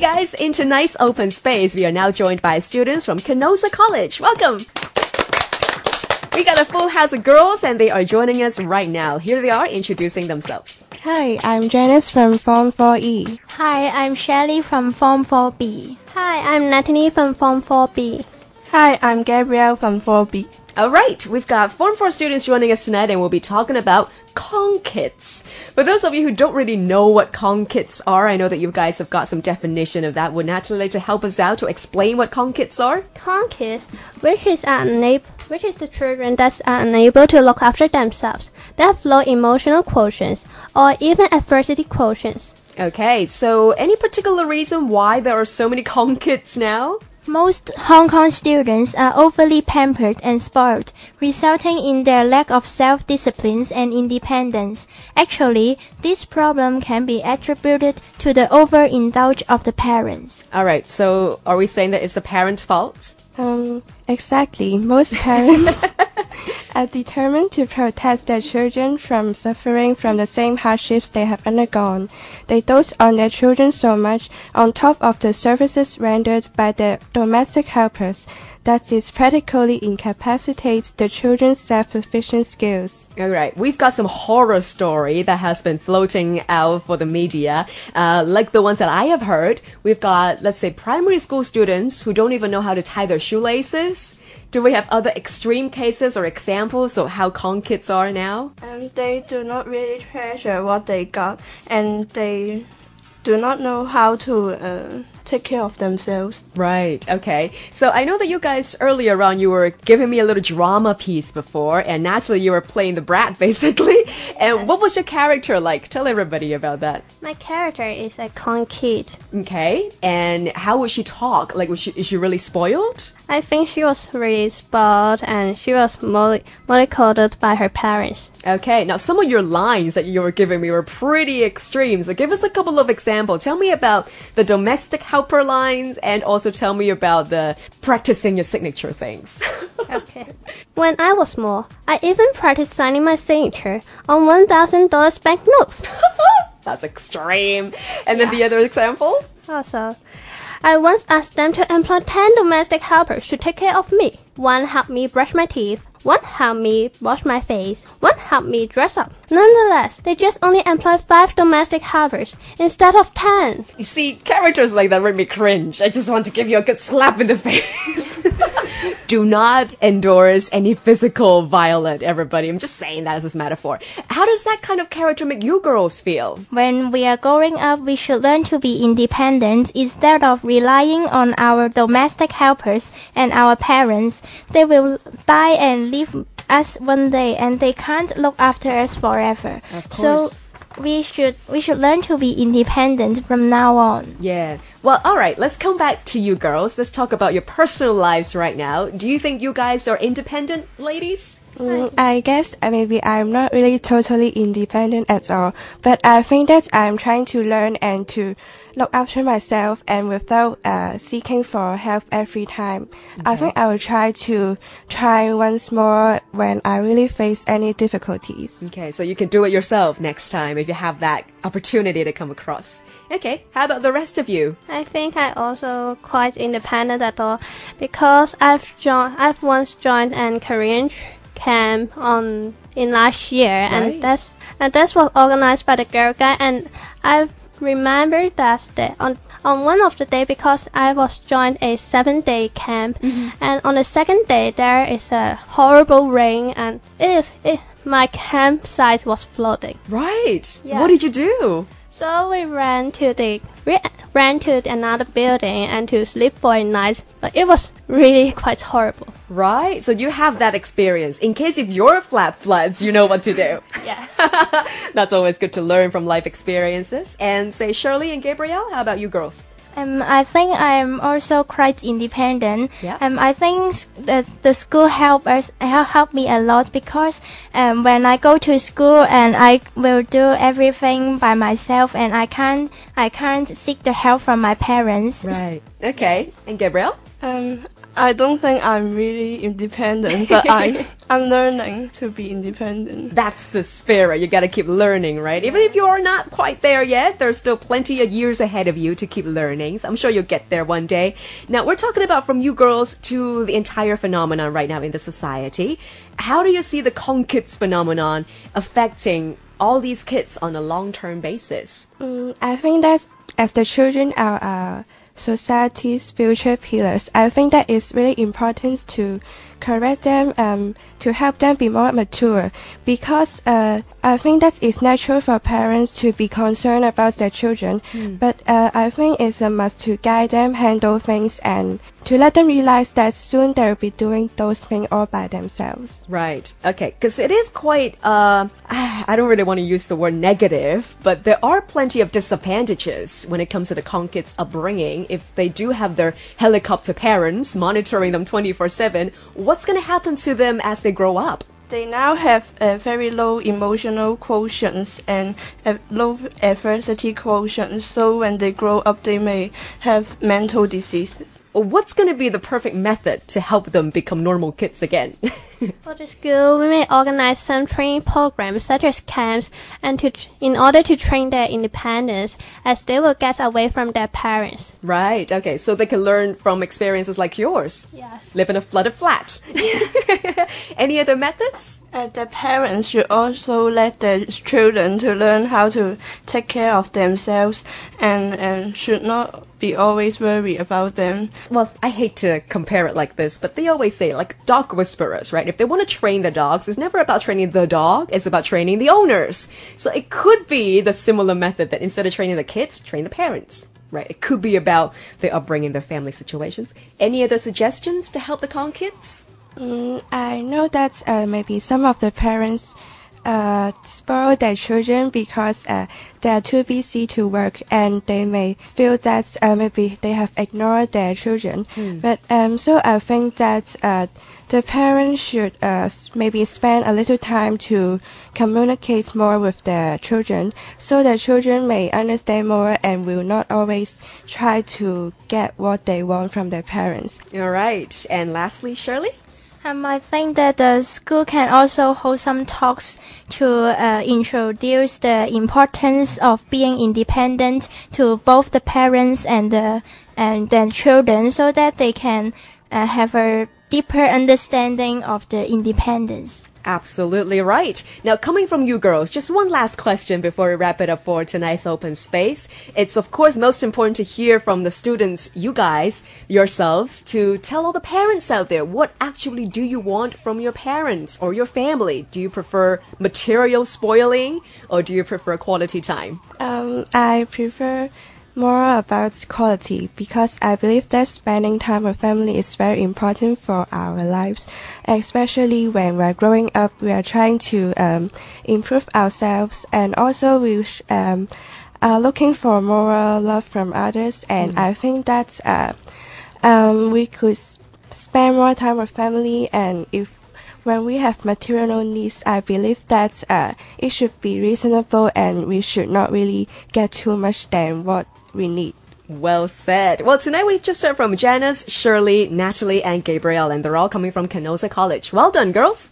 guys, in tonight's open space, we are now joined by students from Canossa College. Welcome! We got a full house of girls and they are joining us right now. Here they are introducing themselves. Hi, I'm Janice from Form 4E. Hi, I'm Shelly from Form 4B. Hi, I'm Natalie from Form 4B. Hi, I'm Gabrielle from 4B. All right, we've got Form 4 students joining us tonight and we'll be talking about Kong kids. For those of you who don't really know what Kong kids are, I know that you guys have got some definition of that. Would Natalie like to help us out to explain what Kong kids are? Kong kids, which is unable, which is the children that are unable to look after themselves, that have low emotional quotients or even adversity quotients. Okay, so any particular reason why there are so many Kong kids now? Most Hong Kong students are overly pampered and spoiled, resulting in their lack of self-discipline and independence. Actually, this problem can be attributed to the overindulge of the parents. All right, so are we saying that it's the parents' fault? Um, exactly. Most parents are determined to protect their children from suffering from the same hardships they have undergone. They dote on their children so much, on top of the services rendered by their domestic helpers, that it practically incapacitates the children's self-sufficient skills. All right, we've got some horror story that has been floating out for the media, uh, like the ones that I have heard. We've got, let's say, primary school students who don't even know how to tie their shoelaces. Do we have other extreme cases or examples of how Kong kids are now? Um, they do not really treasure what they got, and they do not know how to uh, take care of themselves. Right. Okay. So I know that you guys earlier on you were giving me a little drama piece before, and Natalie you were playing the brat basically. And Yes. what was your character like? Tell everybody about that. My character is a Kong kid. Okay. And how would she talk? Like, was she is she really spoiled? I think she was really spoiled and she was molly- mollycoddled by her parents. Okay. Now some of your lines that you were giving me were pretty extreme. So give us a couple of examples. Tell me about the domestic helper lines, and also tell me about the practicing your signature things. Okay. when I was small, I even practiced signing my signature on $1,000 banknotes. That's extreme. And then the other example? Also, I once asked them to employ 10 domestic helpers to take care of me. One helped me brush my teeth, one helped me wash my face, one helped me dress up. Nonetheless, they just only employed 5 domestic helpers instead of 10. You see, characters like that make me cringe. I just want to give you a good slap in the face. Do not endorse any physical violence, everybody. I'm just saying that as a metaphor. How does that kind of character make you girls feel? When we are growing up, we should learn to be independent instead of relying on our domestic helpers and our parents. They will die and leave us one day and they can't look after us forever. Of So we should we should learn to be independent from now on. Yeah. Well, alright, let's come back to you girls. Let's talk about your personal lives right now. Do you think you guys are independent, ladies? Mm, I guess uh, maybe I'm not really totally independent at all, but I think that I'm trying to learn and to look after myself and without uh, seeking for help every time. Okay. I think I will try to try once more when I really face any difficulties. Okay, so you can do it yourself next time if you have that opportunity to come across. Okay, how about the rest of you? I think I also quite independent at all because I've joined I've once joined an Korean camp on in last year Right. and that's and that was organized by the girl guide and I've remembered that day on on one of the day because I was joined a seven day camp mm-hmm. and on the second day there is a horrible rain and it is it my campsite was flooding. Right. Yeah. What did you do? So we ran to the we ran to another building and to sleep for a night, but it was really quite horrible. Right. So you have that experience. In case if your flat floods, you know what to do. Yes. That's always good to learn from life experiences. And say Shirley and Gabrielle, how about you girls? Um, I think I'm also quite independent. Yeah. Um, I think the, the school help us help, help me a lot because um, when I go to school and I will do everything by myself and I can't I can't seek the help from my parents. Right. Okay. And Gabrielle? Um, I don't think I'm really independent, but I I'm learning to be independent. That's the spirit. You got to keep learning, right? Even if you are not quite there yet, there's still plenty of years ahead of you to keep learning. So I'm sure you'll get there one day. Now, we're talking about from you girls to the entire phenomenon right now in the society. How do you see the Kong kids phenomenon affecting all these kids on a long-term basis? Mm, I think that as the children are uh, society's future pillars, I think that it's really important to correct them um, to help them be more mature because uh, I think that it's natural for parents to be concerned about their children, mm. but uh, I think it's a must to guide them, handle things, and to let them realize that soon they'll be doing those things all by themselves. Right. Okay. Because it is quite, uh, I don't really want to use the word negative, but there are plenty of disadvantages when it comes to the Kong kids' upbringing. If they do have their helicopter parents monitoring them 24 7, what's going to happen to them as they grow up? They now have a very low emotional quotients and a low adversity quotient, so when they grow up, they may have mental diseases. What's going to be the perfect method to help them become normal kids again? For the school, we may organize some training programs such as camps and to, in order to train their independence as they will get away from their parents. Right. Okay. So they can learn from experiences like yours. Yes. Live in a flooded flat. Any other methods? Uh, the parents should also let their children to learn how to take care of themselves and, and should not be always worried about them. Well, I hate to compare it like this, but they always say like dog whisperers, right? If they want to train the dogs, it's never about training the dog, it's about training the owners. So it could be the similar method that instead of training the kids, train the parents. Right, it could be about the upbringing, their family situations. Any other suggestions to help the Kong kids? Mm, I know that uh, maybe some of the parents uh, spoil their children because uh, they are too busy to work and they may feel that uh, maybe they have ignored their children. Hmm. But um, so I think that uh, the parents should uh, maybe spend a little time to communicate more with their children so the children may understand more and will not always try to get what they want from their parents. All right. And lastly, Shirley? I think that the school can also hold some talks to uh, introduce the importance of being independent to both the parents and the and the children, so that they can uh, have a deeper understanding of the independence. Absolutely right. Now, coming from you girls, just one last question before we wrap it up for tonight's open space. It's, of course, most important to hear from the students, you guys, yourselves, to tell all the parents out there what actually do you want from your parents or your family? Do you prefer material spoiling or do you prefer quality time? Um, I prefer more about quality because I believe that spending time with family is very important for our lives, especially when we're growing up. We are trying to um, improve ourselves, and also we um, are looking for more love from others. And mm. I think that uh, um, we could spend more time with family, and if when we have material needs, I believe that uh, it should be reasonable and we should not really get too much than what we need. Well said. Well, tonight we just heard from Janice, Shirley, Natalie, and Gabrielle, and they're all coming from Canossa College. Well done, girls.